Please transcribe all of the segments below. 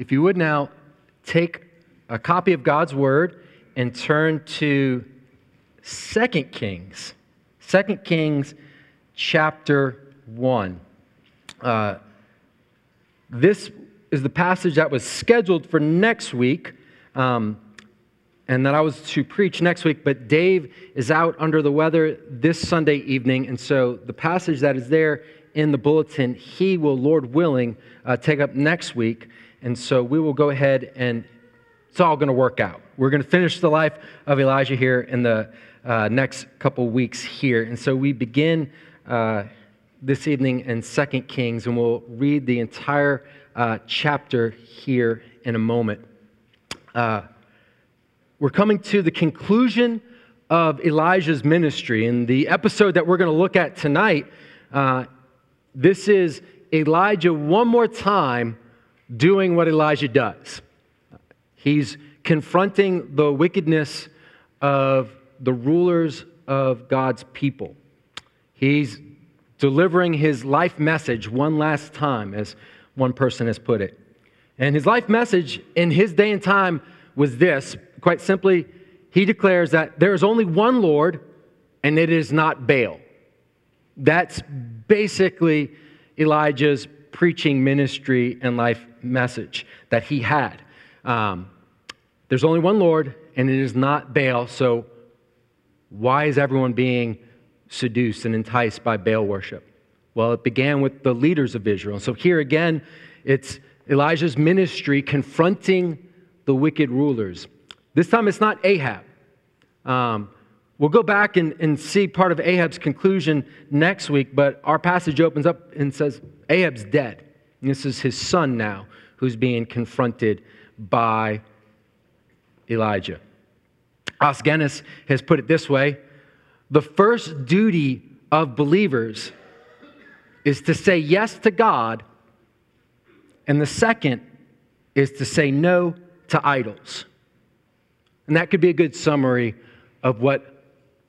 if you would now take a copy of God's Word and turn to 2 Kings. 2 Kings chapter 1. Uh, this is the passage that was scheduled for next week. Um, and that I was to preach next week, but Dave is out under the weather this Sunday evening, and so the passage that is there in the bulletin, he will, Lord willing, uh, take up next week. And so we will go ahead and it's all going to work out. We're going to finish the life of Elijah here in the uh, next couple weeks here. And so we begin uh, this evening in Second Kings, and we'll read the entire uh, chapter here in a moment. Uh, we're coming to the conclusion of Elijah's ministry. And the episode that we're going to look at tonight, uh, this is Elijah one more time doing what Elijah does. He's confronting the wickedness of the rulers of God's people. He's delivering his life message one last time, as one person has put it. And his life message in his day and time was this quite simply, he declares that there is only one Lord, and it is not Baal. That's basically Elijah's preaching ministry and life message that he had. Um, there's only one Lord, and it is not Baal, so why is everyone being seduced and enticed by Baal worship? Well, it began with the leaders of Israel. So here again, it's Elijah's ministry confronting the wicked rulers. This time it's not Ahab. Um, we'll go back and, and see part of Ahab's conclusion next week, but our passage opens up and says Ahab's dead. And this is his son now who's being confronted by Elijah. Os Guinness has put it this way the first duty of believers is to say yes to God, and the second is to say no to idols. And that could be a good summary of what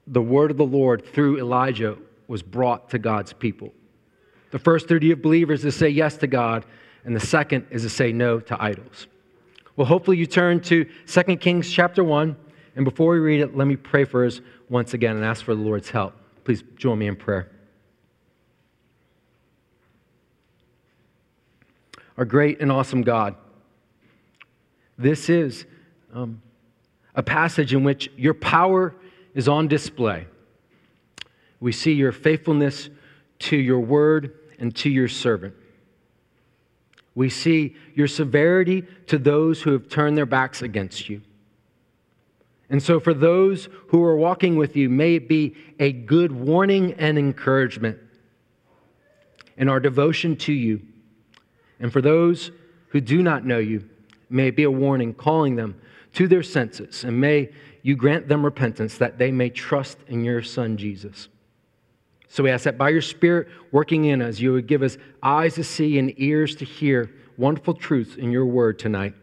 the word of the Lord through Elijah was brought to God's people. The first duty of believers is to say yes to God, and the second is to say no to idols. Well, hopefully you turn to 2 Kings chapter 1. And before we read it, let me pray for us once again and ask for the Lord's help. Please join me in prayer. Our great and awesome God, this is um, a passage in which your power is on display. We see your faithfulness to your word and to your servant. We see your severity to those who have turned their backs against you. And so, for those who are walking with you, may it be a good warning and encouragement in our devotion to you. And for those who do not know you, may it be a warning calling them to their senses. And may you grant them repentance that they may trust in your Son, Jesus. So we ask that by your Spirit working in us, you would give us eyes to see and ears to hear wonderful truths in your word tonight,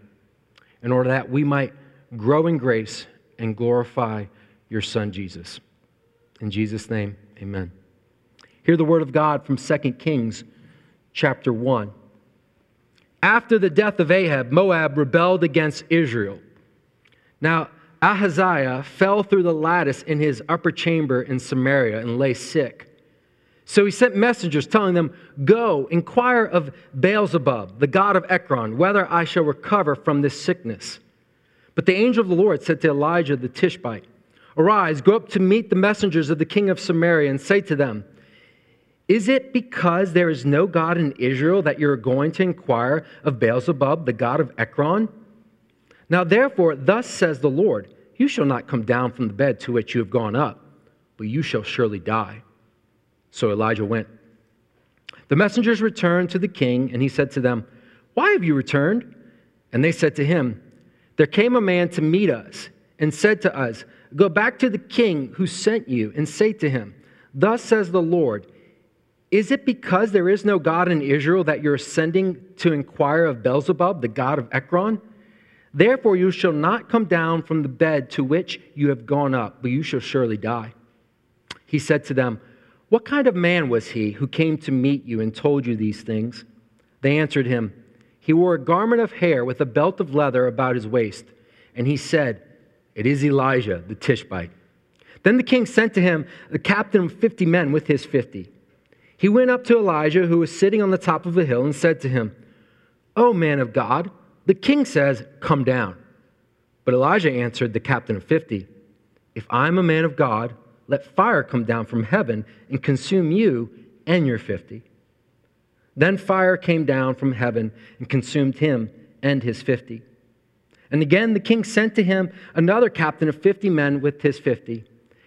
in order that we might grow in grace and glorify your Son, Jesus. In Jesus' name, amen. Hear the word of God from 2 Kings chapter 1. After the death of Ahab, Moab rebelled against Israel. Now, Ahaziah fell through the lattice in his upper chamber in Samaria and lay sick. So he sent messengers telling them, Go, inquire of Beelzebub, the god of Ekron, whether I shall recover from this sickness. But the angel of the Lord said to Elijah the Tishbite, Arise, go up to meet the messengers of the king of Samaria, and say to them, Is it because there is no God in Israel that you're going to inquire of Beelzebub, the god of Ekron? Now therefore, thus says the Lord, You shall not come down from the bed to which you have gone up, but you shall surely die. So Elijah went. The messengers returned to the king, and he said to them, Why have you returned? And they said to him, There came a man to meet us and said to us, Go back to the king who sent you and say to him, Thus says the Lord, Is it because there is no God in Israel that you're sending to inquire of Beelzebub, the god of Ekron? Therefore you shall not come down from the bed to which you have gone up, but you shall surely die. He said to them, what kind of man was he who came to meet you and told you these things? They answered him, He wore a garment of hair with a belt of leather about his waist. And he said, It is Elijah, the Tishbite. Then the king sent to him the captain of 50 men with his 50. He went up to Elijah, who was sitting on the top of a hill, and said to him, O man of God, the king says, Come down. But Elijah answered the captain of 50, If I am a man of God, let fire come down from heaven and consume you and your 50. Then fire came down from heaven and consumed him and his 50. And again the king sent to him another captain of 50 men with his 50.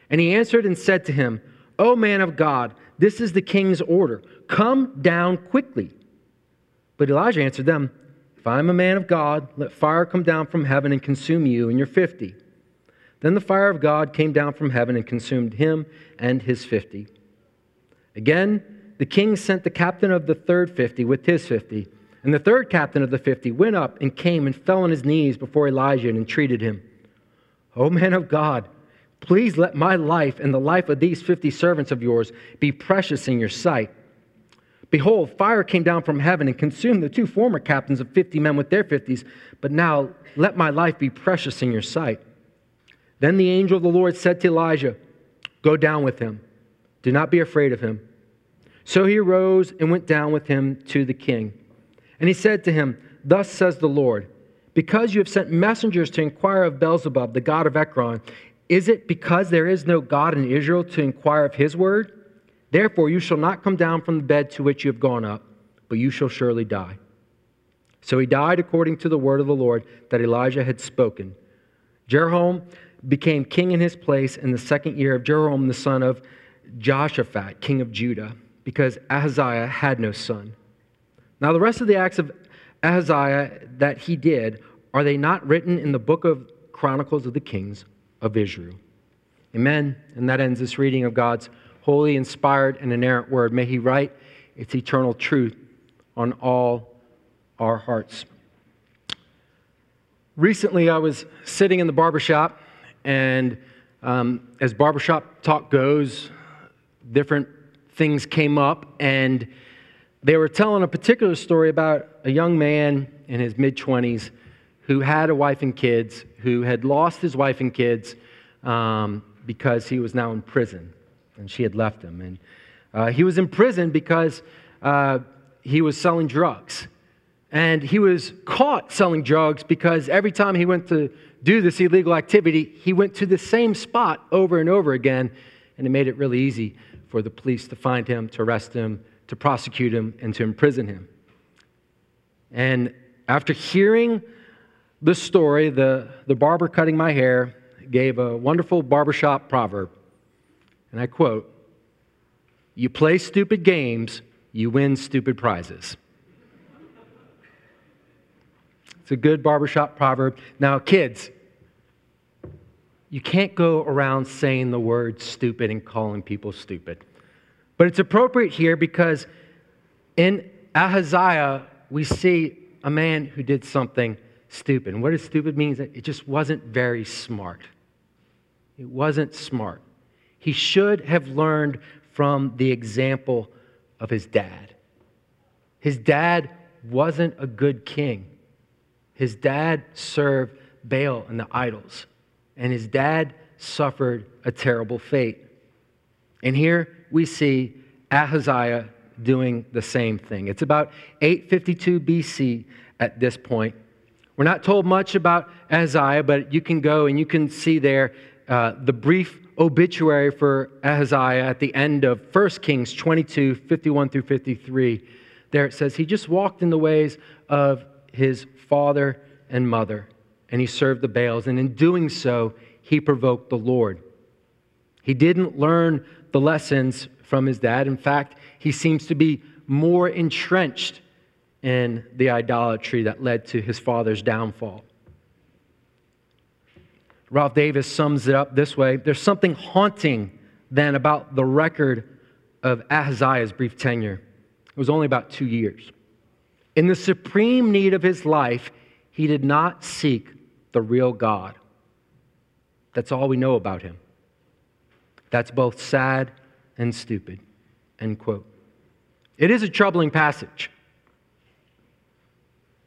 And he answered and said to him, O man of God, this is the king's order. Come down quickly. But Elijah answered them, if I am a man of God, let fire come down from heaven and consume you and your fifty. Then the fire of God came down from heaven and consumed him and his fifty. Again, the king sent the captain of the third fifty with his fifty. And the third captain of the fifty went up and came and fell on his knees before Elijah and entreated him, O man of God, please let my life and the life of these fifty servants of yours be precious in your sight. Behold, fire came down from heaven and consumed the two former captains of fifty men with their fifties. But now let my life be precious in your sight. Then the angel of the Lord said to Elijah, Go down with him. Do not be afraid of him. So he arose and went down with him to the king. And he said to him, Thus says the Lord, because you have sent messengers to inquire of Beelzebub, the god of Ekron, is it because there is no God in Israel to inquire of his word? Therefore, you shall not come down from the bed to which you have gone up, but you shall surely die. So he died according to the word of the Lord that Elijah had spoken. Jehoram became king in his place in the second year of Jehoram the son of Jehoshaphat, king of Judah, because Ahaziah had no son. Now, the rest of the acts of Ahaziah that he did, are they not written in the book of Chronicles of the Kings of Israel? Amen. And that ends this reading of God's holy, inspired, and inerrant word. May He write its eternal truth on all our hearts. Recently, I was sitting in the barbershop, and um, as barbershop talk goes, different things came up, and they were telling a particular story about a young man in his mid 20s who had a wife and kids, who had lost his wife and kids um, because he was now in prison and she had left him. And uh, he was in prison because uh, he was selling drugs. And he was caught selling drugs because every time he went to do this illegal activity, he went to the same spot over and over again. And it made it really easy for the police to find him, to arrest him, to prosecute him, and to imprison him. And after hearing the story, the, the barber cutting my hair gave a wonderful barbershop proverb. And I quote You play stupid games, you win stupid prizes. It's a good barbershop proverb. Now, kids, you can't go around saying the word stupid and calling people stupid. But it's appropriate here because in Ahaziah, we see a man who did something stupid. And what does stupid mean? It just wasn't very smart. It wasn't smart. He should have learned from the example of his dad. His dad wasn't a good king. His dad served Baal and the idols, and his dad suffered a terrible fate. And here we see Ahaziah doing the same thing. It's about 852 BC at this point. We're not told much about Ahaziah, but you can go and you can see there uh, the brief obituary for Ahaziah at the end of 1 Kings 22 51 through 53. There it says, He just walked in the ways of his father and mother, and he served the Baals, and in doing so, he provoked the Lord. He didn't learn the lessons from his dad. In fact, he seems to be more entrenched in the idolatry that led to his father's downfall. Ralph Davis sums it up this way There's something haunting then about the record of Ahaziah's brief tenure. It was only about two years. In the supreme need of his life, he did not seek the real God. That's all we know about him. That's both sad and stupid. End quote. It is a troubling passage.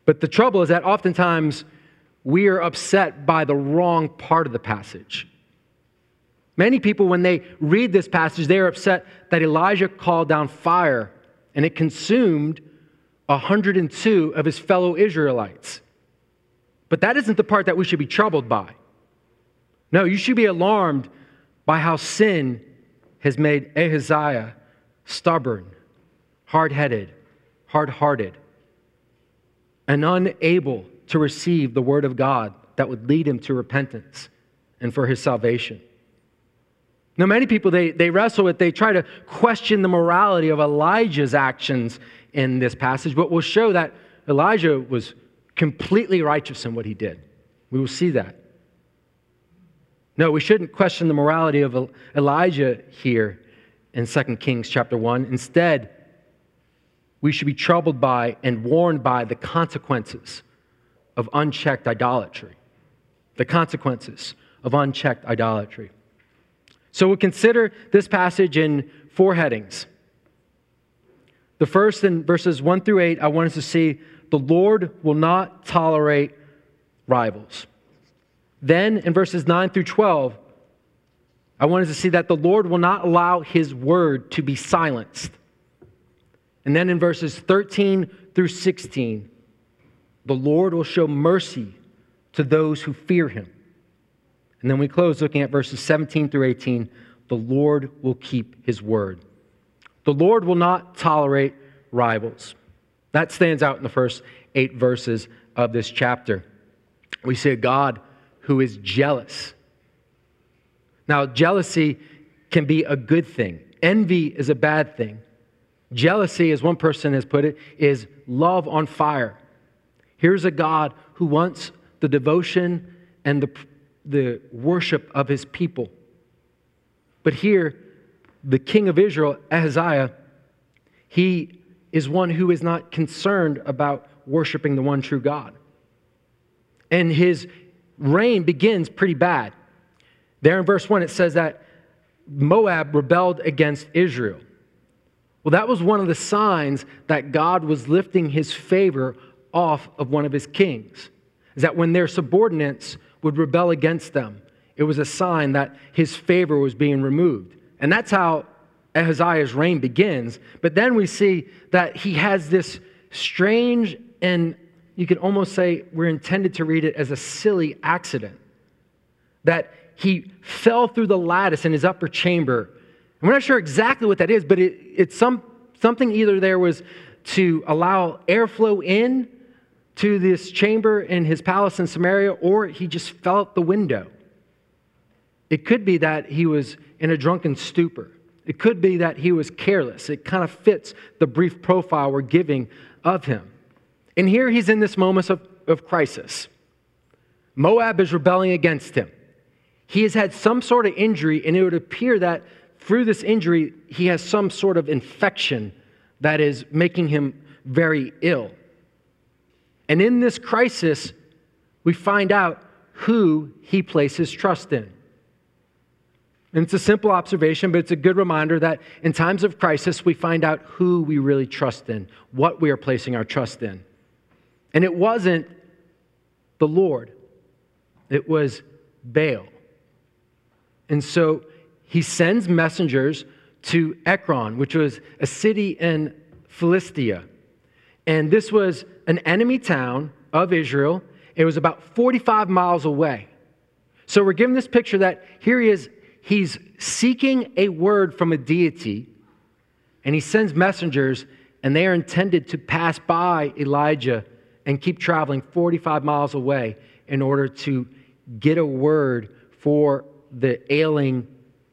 But the trouble is that oftentimes we are upset by the wrong part of the passage. Many people, when they read this passage, they are upset that Elijah called down fire and it consumed 102 of his fellow Israelites. But that isn't the part that we should be troubled by. No, you should be alarmed by how sin has made Ahaziah stubborn, hard headed, hard hearted, and unable to receive the word of God that would lead him to repentance and for his salvation. Now, many people, they, they wrestle with, they try to question the morality of Elijah's actions in this passage, but we'll show that Elijah was completely righteous in what he did. We will see that. No, we shouldn't question the morality of Elijah here in 2 Kings chapter 1. Instead, we should be troubled by and warned by the consequences of unchecked idolatry. The consequences of unchecked idolatry. So we'll consider this passage in four headings. The first, in verses 1 through 8, I want us to see the Lord will not tolerate rivals. Then in verses 9 through 12, I wanted to see that the Lord will not allow his word to be silenced. And then in verses 13 through 16, the Lord will show mercy to those who fear him. And then we close looking at verses 17 through 18. The Lord will keep his word. The Lord will not tolerate rivals. That stands out in the first eight verses of this chapter. We see a God who is jealous. Now, jealousy can be a good thing, envy is a bad thing. Jealousy, as one person has put it, is love on fire. Here's a God who wants the devotion and the the worship of his people. But here, the king of Israel, Ahaziah, he is one who is not concerned about worshiping the one true God. And his reign begins pretty bad. There in verse 1, it says that Moab rebelled against Israel. Well, that was one of the signs that God was lifting his favor off of one of his kings. Is that when their subordinates would rebel against them, it was a sign that his favor was being removed. And that's how Ahaziah's reign begins. But then we see that he has this strange, and you could almost say we're intended to read it as a silly accident. That he fell through the lattice in his upper chamber. And we're not sure exactly what that is, but it, it's some, something either there was to allow airflow in to this chamber in his palace in Samaria, or he just fell out the window. It could be that he was in a drunken stupor. It could be that he was careless. It kind of fits the brief profile we're giving of him. And here he's in this moment of, of crisis. Moab is rebelling against him. He has had some sort of injury, and it would appear that through this injury, he has some sort of infection that is making him very ill. And in this crisis, we find out who he places trust in. And it's a simple observation, but it's a good reminder that in times of crisis, we find out who we really trust in, what we are placing our trust in. And it wasn't the Lord, it was Baal. And so he sends messengers to Ekron, which was a city in Philistia. And this was an enemy town of Israel. It was about 45 miles away. So we're given this picture that here he is, he's seeking a word from a deity, and he sends messengers, and they are intended to pass by Elijah and keep traveling 45 miles away in order to get a word for the ailing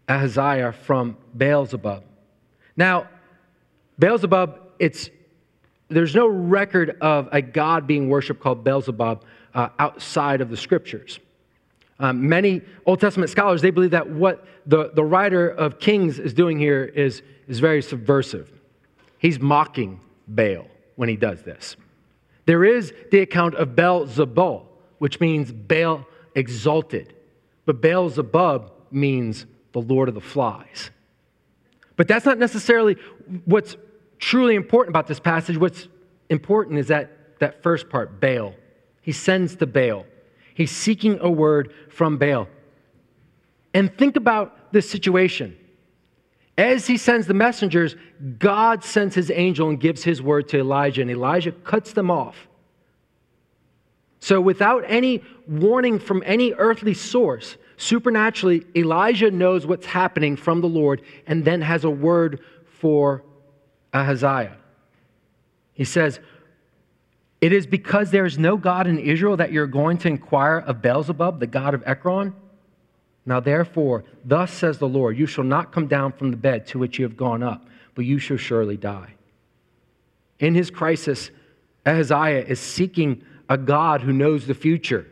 Ahaziah from Beelzebub. Now, Beelzebub, it's there's no record of a god being worshiped called Beelzebub uh, outside of the scriptures. Um, many Old Testament scholars, they believe that what the, the writer of Kings is doing here is, is very subversive. He's mocking Baal when he does this. There is the account of Beelzebul, which means Baal exalted. But Beelzebub means the Lord of the flies. But that's not necessarily what's truly important about this passage, what's important is that that first part, Baal. He sends to Baal. He's seeking a word from Baal. And think about this situation. As he sends the messengers, God sends his angel and gives his word to Elijah, and Elijah cuts them off. So, without any warning from any earthly source, supernaturally, Elijah knows what's happening from the Lord and then has a word for Ahaziah. He says, It is because there is no God in Israel that you're going to inquire of Beelzebub, the god of Ekron? Now, therefore, thus says the Lord, you shall not come down from the bed to which you have gone up, but you shall surely die. In his crisis, Ahaziah is seeking a God who knows the future.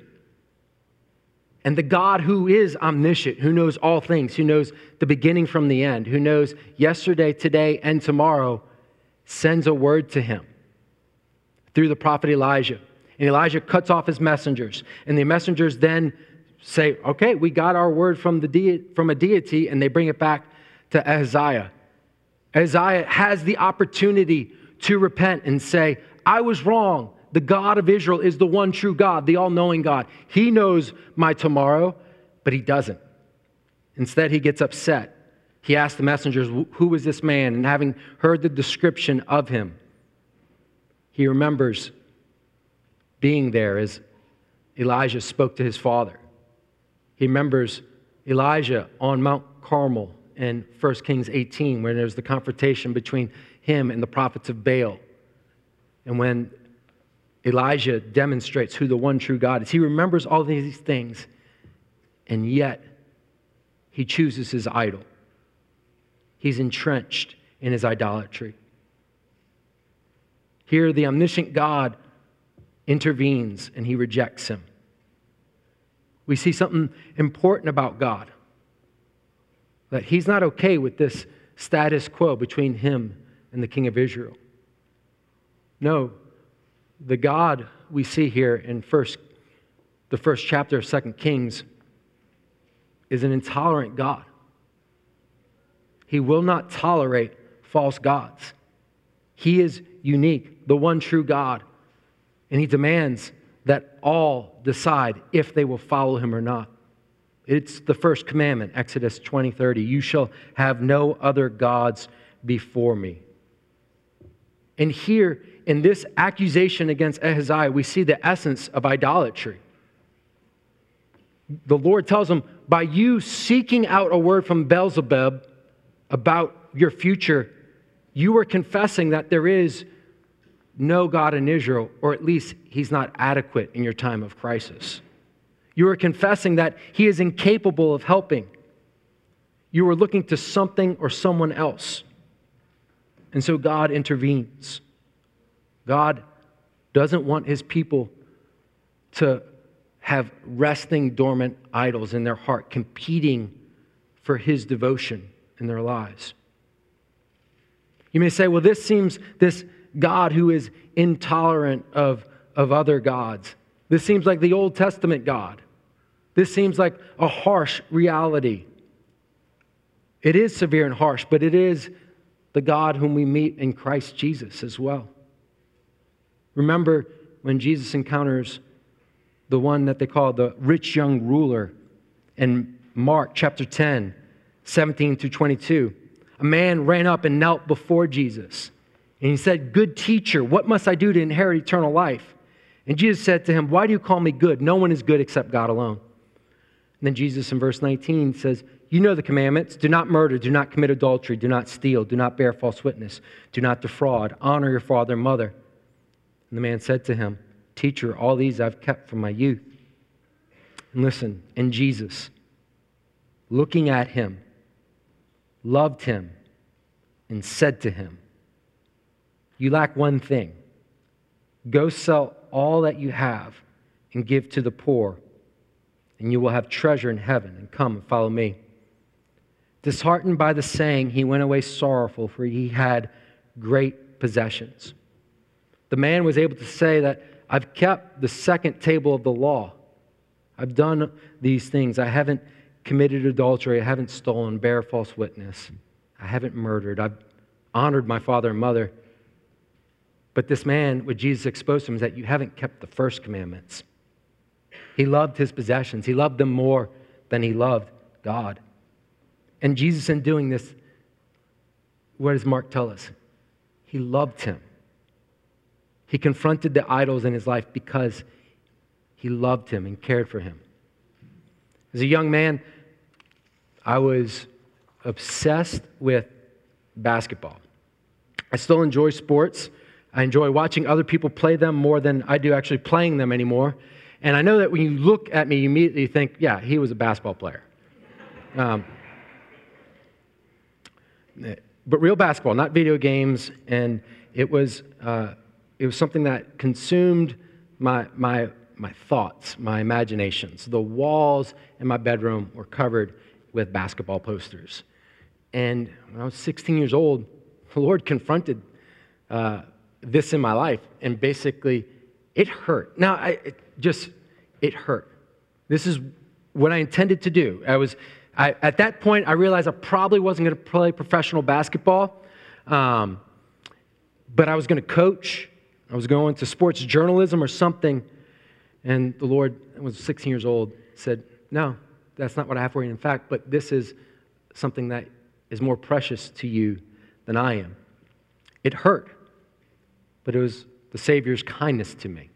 And the God who is omniscient, who knows all things, who knows the beginning from the end, who knows yesterday, today, and tomorrow, sends a word to him through the prophet Elijah. And Elijah cuts off his messengers. And the messengers then say, okay, we got our word from, the de- from a deity, and they bring it back to Ahaziah. Ahaziah has the opportunity to repent and say, I was wrong. The God of Israel is the one true God, the all knowing God. He knows my tomorrow, but he doesn't. Instead, he gets upset. He asks the messengers, Who is this man? And having heard the description of him, he remembers being there as Elijah spoke to his father. He remembers Elijah on Mount Carmel in 1 Kings 18, where there's the confrontation between him and the prophets of Baal. And when Elijah demonstrates who the one true God is, he remembers all these things, and yet he chooses his idol. He's entrenched in his idolatry. Here, the omniscient God intervenes and he rejects him we see something important about God that he's not okay with this status quo between him and the king of Israel. No, the God we see here in first, the first chapter of Second Kings is an intolerant God. He will not tolerate false gods. He is unique, the one true God, and he demands that all decide if they will follow him or not. It's the first commandment, Exodus 20 30. You shall have no other gods before me. And here, in this accusation against Ahaziah, we see the essence of idolatry. The Lord tells him, by you seeking out a word from Beelzebub about your future, you are confessing that there is no God in Israel, or at least he's not adequate in your time of crisis. You are confessing that he is incapable of helping. You are looking to something or someone else. And so God intervenes. God doesn't want his people to have resting dormant idols in their heart, competing for his devotion in their lives. You may say, well, this seems, this God who is intolerant of, of other gods. This seems like the Old Testament God. This seems like a harsh reality. It is severe and harsh, but it is the God whom we meet in Christ Jesus as well. Remember when Jesus encounters the one that they call the rich young ruler in Mark chapter 10, 17 through 22. A man ran up and knelt before Jesus and he said, Good teacher, what must I do to inherit eternal life? And Jesus said to him, Why do you call me good? No one is good except God alone. And then Jesus in verse 19 says, You know the commandments do not murder, do not commit adultery, do not steal, do not bear false witness, do not defraud, honor your father and mother. And the man said to him, Teacher, all these I've kept from my youth. And listen, and Jesus, looking at him, loved him, and said to him, you lack one thing. Go sell all that you have and give to the poor, and you will have treasure in heaven. And come and follow me. Disheartened by the saying, he went away sorrowful, for he had great possessions. The man was able to say that I've kept the second table of the law. I've done these things. I haven't committed adultery. I haven't stolen, bear false witness. I haven't murdered. I've honored my father and mother. But this man, what Jesus exposed to him, is that you haven't kept the first commandments. He loved his possessions, he loved them more than he loved God. And Jesus, in doing this, what does Mark tell us? He loved him. He confronted the idols in his life because he loved him and cared for him. As a young man, I was obsessed with basketball. I still enjoy sports. I enjoy watching other people play them more than I do actually playing them anymore. And I know that when you look at me, you immediately think, yeah, he was a basketball player. Um, but real basketball, not video games. And it was, uh, it was something that consumed my, my, my thoughts, my imaginations. The walls in my bedroom were covered with basketball posters. And when I was 16 years old, the Lord confronted uh, this in my life, and basically, it hurt. Now, I it just it hurt. This is what I intended to do. I was I, at that point. I realized I probably wasn't going to play professional basketball, um, but I was going to coach. I was going to sports journalism or something. And the Lord I was 16 years old. Said, "No, that's not what I have for you. In fact, but this is something that is more precious to you than I am." It hurt but it was the Savior's kindness to me,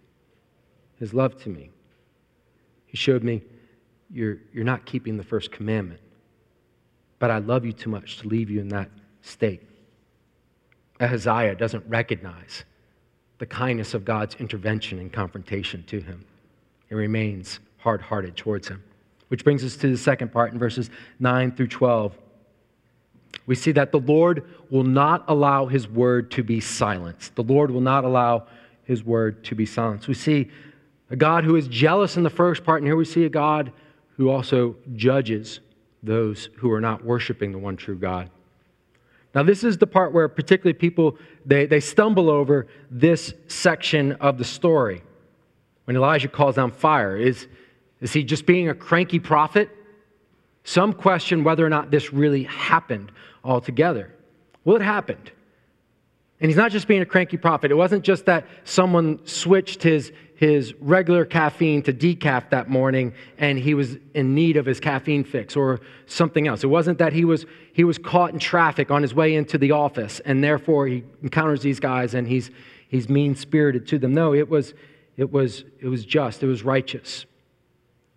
his love to me. He showed me, you're, you're not keeping the first commandment, but I love you too much to leave you in that state. Ahaziah doesn't recognize the kindness of God's intervention and confrontation to him. He remains hard hearted towards him. Which brings us to the second part in verses 9 through 12 we see that the Lord will not allow his word to be silenced. The Lord will not allow his word to be silenced. We see a God who is jealous in the first part, and here we see a God who also judges those who are not worshiping the one true God. Now, this is the part where particularly people they, they stumble over this section of the story. When Elijah calls down fire, is, is he just being a cranky prophet? Some question whether or not this really happened altogether. Well, it happened. And he's not just being a cranky prophet. It wasn't just that someone switched his, his regular caffeine to decaf that morning and he was in need of his caffeine fix or something else. It wasn't that he was, he was caught in traffic on his way into the office and therefore he encounters these guys and he's, he's mean spirited to them. No, it was, it, was, it was just, it was righteous.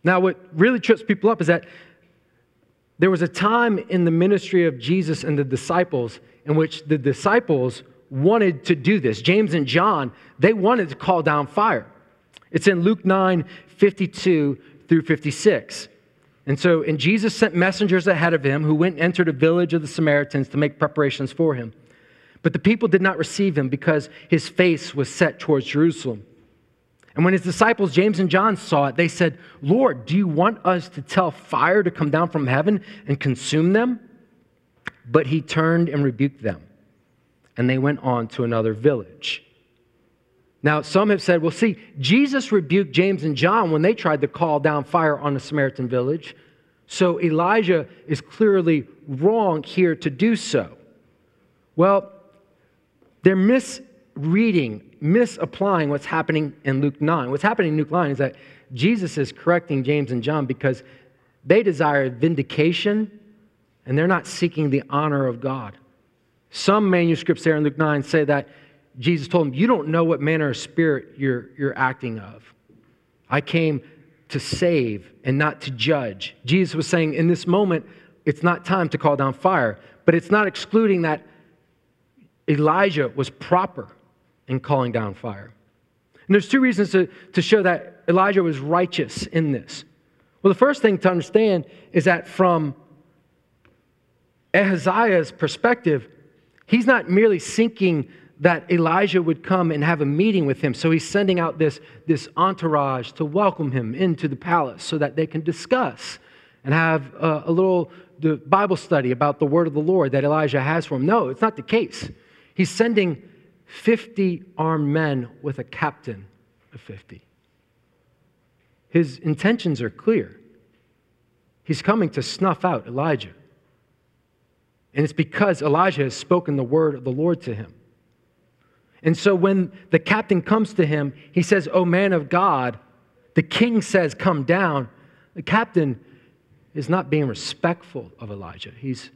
Now, what really trips people up is that there was a time in the ministry of Jesus and the disciples in which the disciples wanted to do this. James and John, they wanted to call down fire. It's in Luke 9 52 through 56. And so, and Jesus sent messengers ahead of him who went and entered a village of the Samaritans to make preparations for him. But the people did not receive him because his face was set towards Jerusalem. And when his disciples, James and John, saw it, they said, Lord, do you want us to tell fire to come down from heaven and consume them? But he turned and rebuked them, and they went on to another village. Now, some have said, well, see, Jesus rebuked James and John when they tried to call down fire on the Samaritan village. So Elijah is clearly wrong here to do so. Well, they're misreading misapplying what's happening in Luke 9. What's happening in Luke 9 is that Jesus is correcting James and John because they desire vindication and they're not seeking the honor of God. Some manuscripts there in Luke 9 say that Jesus told them, You don't know what manner of spirit you're, you're acting of. I came to save and not to judge. Jesus was saying, In this moment, it's not time to call down fire, but it's not excluding that Elijah was proper and calling down fire. And there's two reasons to, to show that Elijah was righteous in this. Well, the first thing to understand is that from Ahaziah's perspective, he's not merely seeking that Elijah would come and have a meeting with him. So he's sending out this, this entourage to welcome him into the palace so that they can discuss and have a, a little Bible study about the word of the Lord that Elijah has for him. No, it's not the case. He's sending 50 armed men with a captain of 50. His intentions are clear. He's coming to snuff out Elijah. And it's because Elijah has spoken the word of the Lord to him. And so when the captain comes to him, he says, O man of God, the king says, Come down. The captain is not being respectful of Elijah. He's,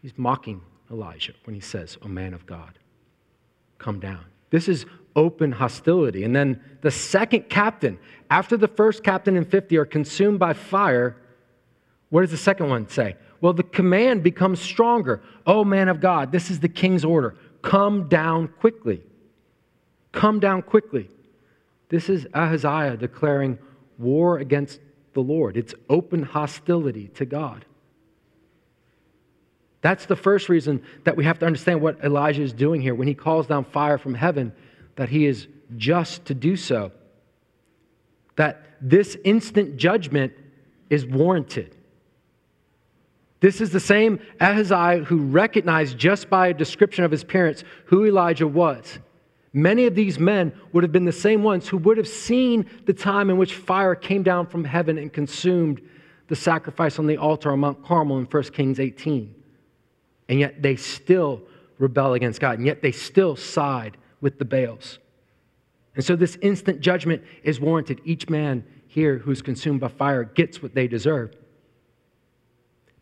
he's mocking Elijah when he says, O man of God, come down. This is open hostility. And then the second captain, after the first captain and 50 are consumed by fire, what does the second one say? Well, the command becomes stronger. Oh, man of God, this is the king's order. Come down quickly. Come down quickly. This is Ahaziah declaring war against the Lord. It's open hostility to God. That's the first reason that we have to understand what Elijah is doing here when he calls down fire from heaven, that he is just to do so. That this instant judgment is warranted. This is the same Ahaziah who recognized just by a description of his parents who Elijah was. Many of these men would have been the same ones who would have seen the time in which fire came down from heaven and consumed the sacrifice on the altar on Mount Carmel in 1 Kings 18. And yet they still rebel against God, and yet they still side with the Baals. And so this instant judgment is warranted. Each man here who's consumed by fire gets what they deserve.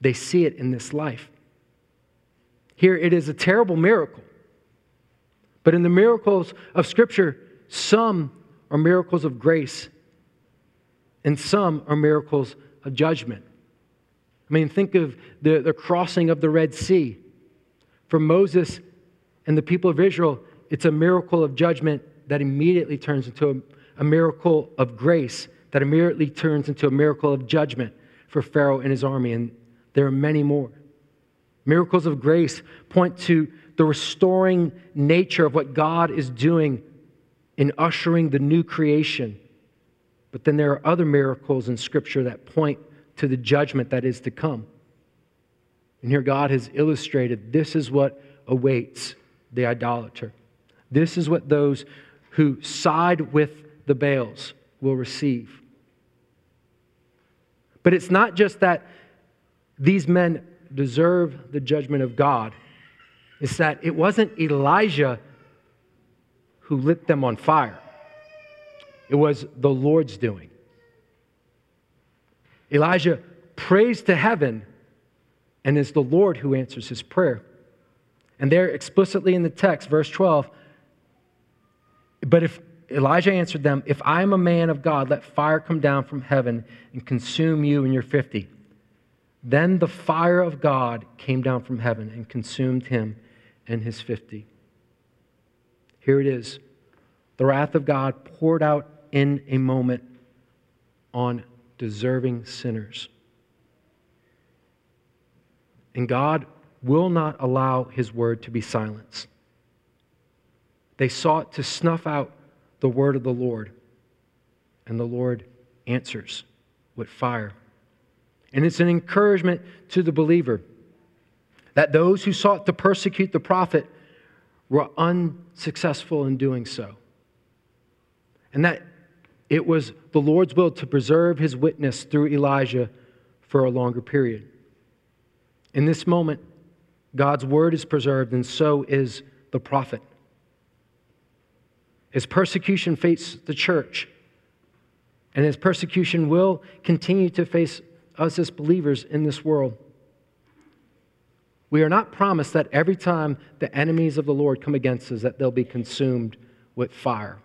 They see it in this life. Here it is a terrible miracle. But in the miracles of Scripture, some are miracles of grace and some are miracles of judgment. I mean, think of the, the crossing of the Red Sea. For Moses and the people of Israel, it's a miracle of judgment that immediately turns into a, a miracle of grace, that immediately turns into a miracle of judgment for Pharaoh and his army. And there are many more. Miracles of grace point to the restoring nature of what God is doing in ushering the new creation. But then there are other miracles in Scripture that point to the judgment that is to come. And here God has illustrated this is what awaits the idolater. This is what those who side with the Baals will receive. But it's not just that these men deserve the judgment of God it's that it wasn't Elijah who lit them on fire, it was the Lord's doing. Elijah prays to heaven, and it's the Lord who answers his prayer. And there, explicitly in the text, verse 12, but if Elijah answered them, If I am a man of God, let fire come down from heaven and consume you and your 50. Then the fire of God came down from heaven and consumed him and his 50. Here it is the wrath of God poured out in a moment on deserving sinners. And God will not allow his word to be silenced. They sought to snuff out the word of the Lord, and the Lord answers with fire. And it's an encouragement to the believer that those who sought to persecute the prophet were unsuccessful in doing so. And that it was the Lord's will to preserve his witness through Elijah for a longer period. In this moment, God's word is preserved, and so is the prophet. As persecution faces the church, and as persecution will continue to face us as believers in this world, we are not promised that every time the enemies of the Lord come against us that they'll be consumed with fire.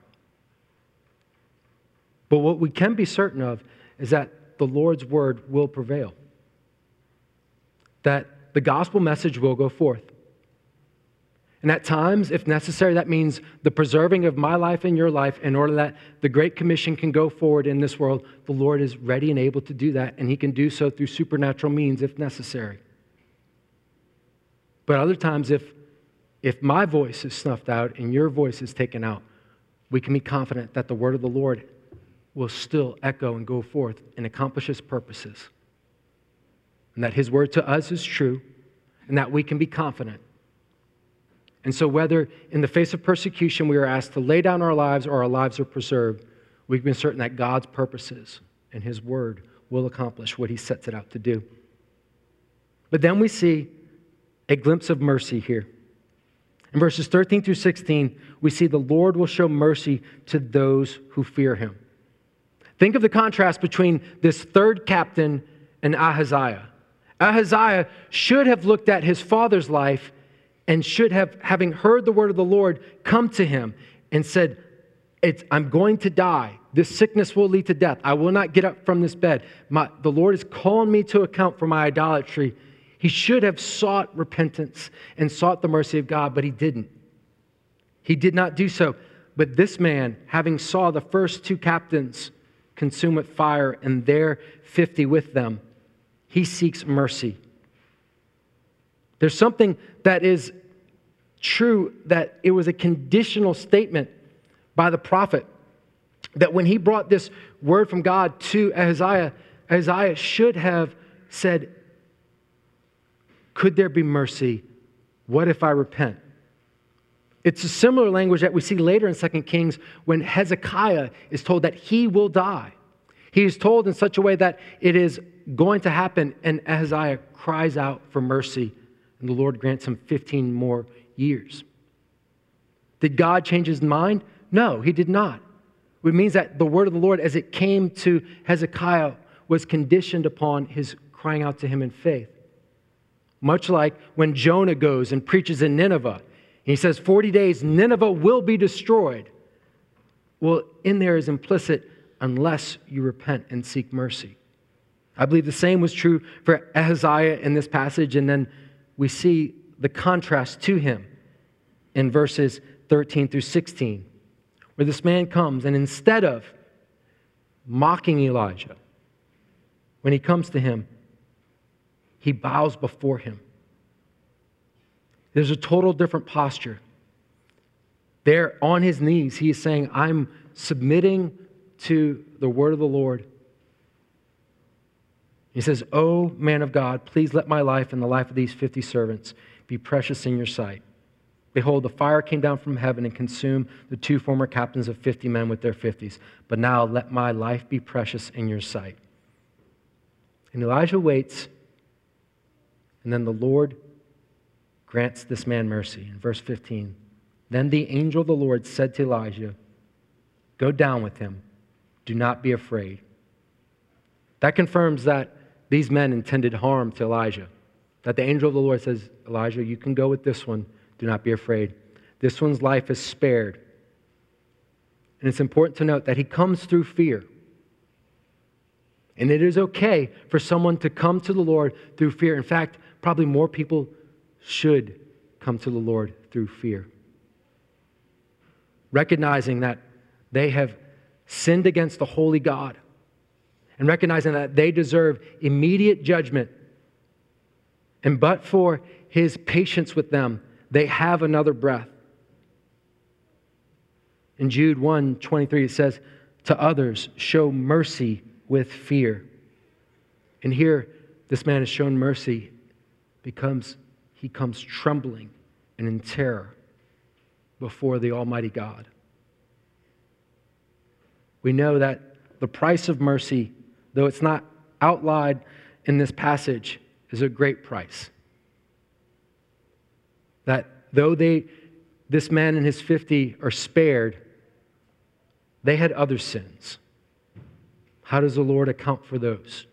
But what we can be certain of is that the Lord's word will prevail. That the gospel message will go forth. And at times, if necessary, that means the preserving of my life and your life in order that the Great Commission can go forward in this world. The Lord is ready and able to do that, and He can do so through supernatural means if necessary. But other times, if, if my voice is snuffed out and your voice is taken out, we can be confident that the word of the Lord will still echo and go forth and accomplish his purposes. And that his word to us is true, and that we can be confident. And so, whether in the face of persecution we are asked to lay down our lives or our lives are preserved, we can be certain that God's purposes and his word will accomplish what he sets it out to do. But then we see a glimpse of mercy here. In verses 13 through 16, we see the Lord will show mercy to those who fear him. Think of the contrast between this third captain and Ahaziah. Ahaziah should have looked at his father's life and should have, having heard the word of the Lord, come to him and said, I'm going to die. This sickness will lead to death. I will not get up from this bed. My, the Lord is calling me to account for my idolatry. He should have sought repentance and sought the mercy of God, but he didn't. He did not do so. But this man, having saw the first two captains consume with fire and their 50 with them, he seeks mercy. There's something that is true that it was a conditional statement by the prophet that when he brought this word from God to Ahaziah, Ahaziah should have said, Could there be mercy? What if I repent? It's a similar language that we see later in 2 Kings when Hezekiah is told that he will die. He is told in such a way that it is going to happen, and Ahaziah cries out for mercy, and the Lord grants him 15 more years. Did God change his mind? No, he did not. It means that the word of the Lord, as it came to Hezekiah, was conditioned upon his crying out to him in faith. Much like when Jonah goes and preaches in Nineveh, he says, 40 days, Nineveh will be destroyed. Well, in there is implicit, unless you repent and seek mercy. I believe the same was true for Ahaziah in this passage, and then we see the contrast to him in verses 13 through 16 where this man comes, and instead of mocking Elijah, when he comes to him, he bows before him. There's a total different posture. There, on his knees, he is saying, I'm submitting to the word of the Lord. He says, Oh, man of God, please let my life and the life of these 50 servants be precious in your sight. Behold, the fire came down from heaven and consumed the two former captains of fifty men with their fifties. But now let my life be precious in your sight. And Elijah waits, and then the Lord grants this man mercy. In verse 15, then the angel of the Lord said to Elijah, Go down with him, do not be afraid. That confirms that these men intended harm to Elijah. That the angel of the Lord says, Elijah, you can go with this one do not be afraid. This one's life is spared. And it's important to note that he comes through fear. And it is okay for someone to come to the Lord through fear. In fact, probably more people should come to the Lord through fear. Recognizing that they have sinned against the holy God and recognizing that they deserve immediate judgment. And but for his patience with them, they have another breath. In Jude 1 23, it says, To others, show mercy with fear. And here, this man is shown mercy because he comes trembling and in terror before the Almighty God. We know that the price of mercy, though it's not outlined in this passage, is a great price. That though they, this man and his 50 are spared, they had other sins. How does the Lord account for those?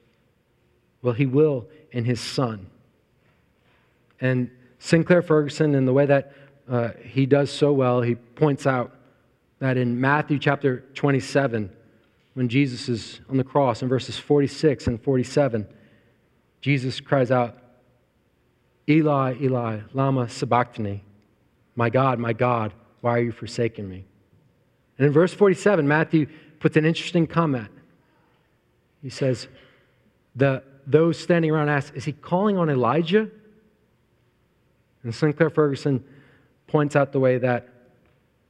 Well, he will in his son. And Sinclair Ferguson, in the way that uh, he does so well, he points out that in Matthew chapter 27, when Jesus is on the cross in verses 46 and 47, Jesus cries out, Eli, Eli, Lama Sabachthani. My God, my God, why are you forsaking me? And in verse 47, Matthew puts an interesting comment. He says, the, Those standing around ask, Is he calling on Elijah? And Sinclair Ferguson points out the way that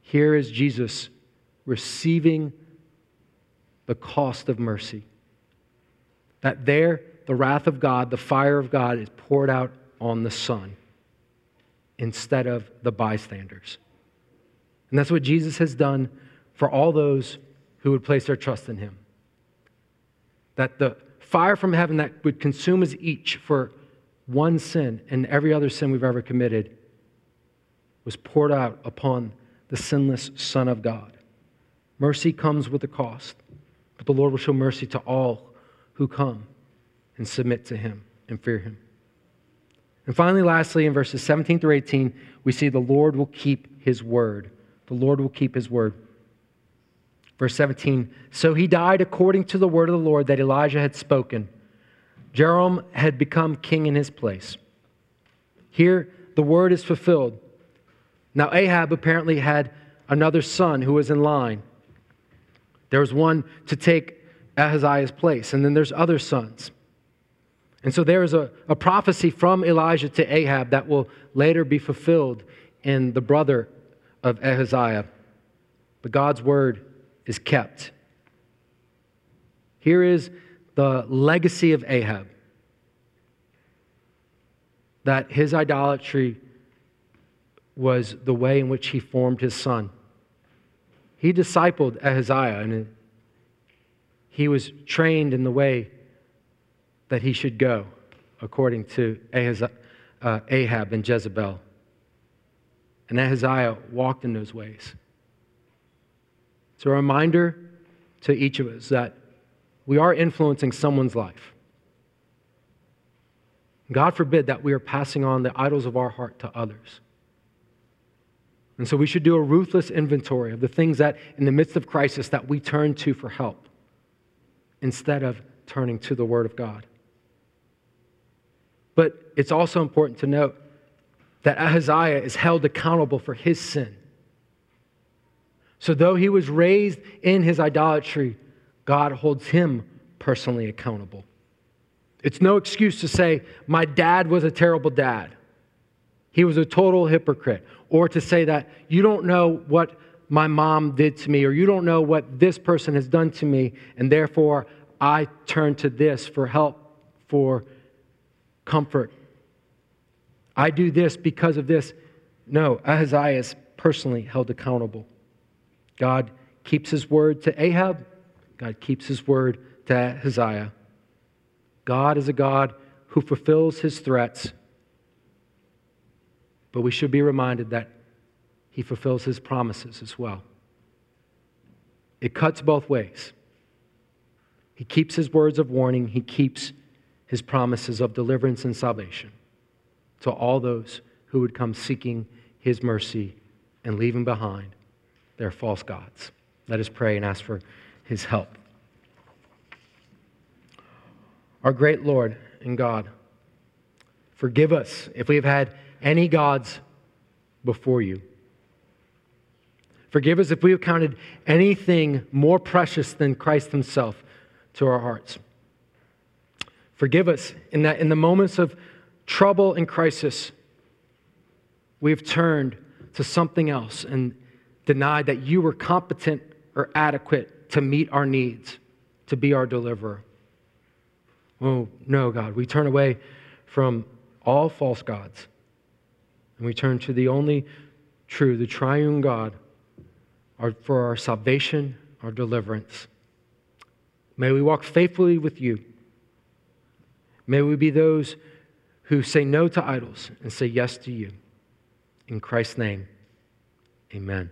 here is Jesus receiving the cost of mercy. That there, the wrath of God, the fire of God is poured out on the Son instead of the bystanders. And that's what Jesus has done for all those who would place their trust in him. That the fire from heaven that would consume us each for one sin and every other sin we've ever committed was poured out upon the sinless Son of God. Mercy comes with a cost, but the Lord will show mercy to all who come and submit to him and fear him. And finally, lastly, in verses 17 through 18, we see the Lord will keep his word. The Lord will keep his word. Verse 17 So he died according to the word of the Lord that Elijah had spoken. Jehoram had become king in his place. Here, the word is fulfilled. Now, Ahab apparently had another son who was in line. There was one to take Ahaziah's place, and then there's other sons. And so there is a, a prophecy from Elijah to Ahab that will later be fulfilled in the brother of Ahaziah. But God's word is kept. Here is the legacy of Ahab that his idolatry was the way in which he formed his son. He discipled Ahaziah, and he was trained in the way that he should go, according to uh, Ahab and Jezebel. And Ahaziah walked in those ways. It's a reminder to each of us that we are influencing someone's life. God forbid that we are passing on the idols of our heart to others. And so we should do a ruthless inventory of the things that, in the midst of crisis, that we turn to for help instead of turning to the Word of God. But it's also important to note that Ahaziah is held accountable for his sin. So, though he was raised in his idolatry, God holds him personally accountable. It's no excuse to say, My dad was a terrible dad. He was a total hypocrite. Or to say that you don't know what my mom did to me, or you don't know what this person has done to me, and therefore I turn to this for help, for comfort. I do this because of this. No, Ahaziah is personally held accountable. God keeps his word to Ahab, God keeps his word to Ahaziah. God is a God who fulfills his threats, but we should be reminded that he fulfills his promises as well. It cuts both ways. He keeps his words of warning, he keeps his promises of deliverance and salvation to all those who would come seeking his mercy and leaving behind their false gods. Let us pray and ask for his help. Our great Lord and God, forgive us if we have had any gods before you. Forgive us if we have counted anything more precious than Christ Himself to our hearts. Forgive us in that in the moments of trouble and crisis, we've turned to something else and denied that you were competent or adequate to meet our needs, to be our deliverer. Oh, no, God. We turn away from all false gods and we turn to the only true, the triune God, for our salvation, our deliverance. May we walk faithfully with you May we be those who say no to idols and say yes to you. In Christ's name, amen.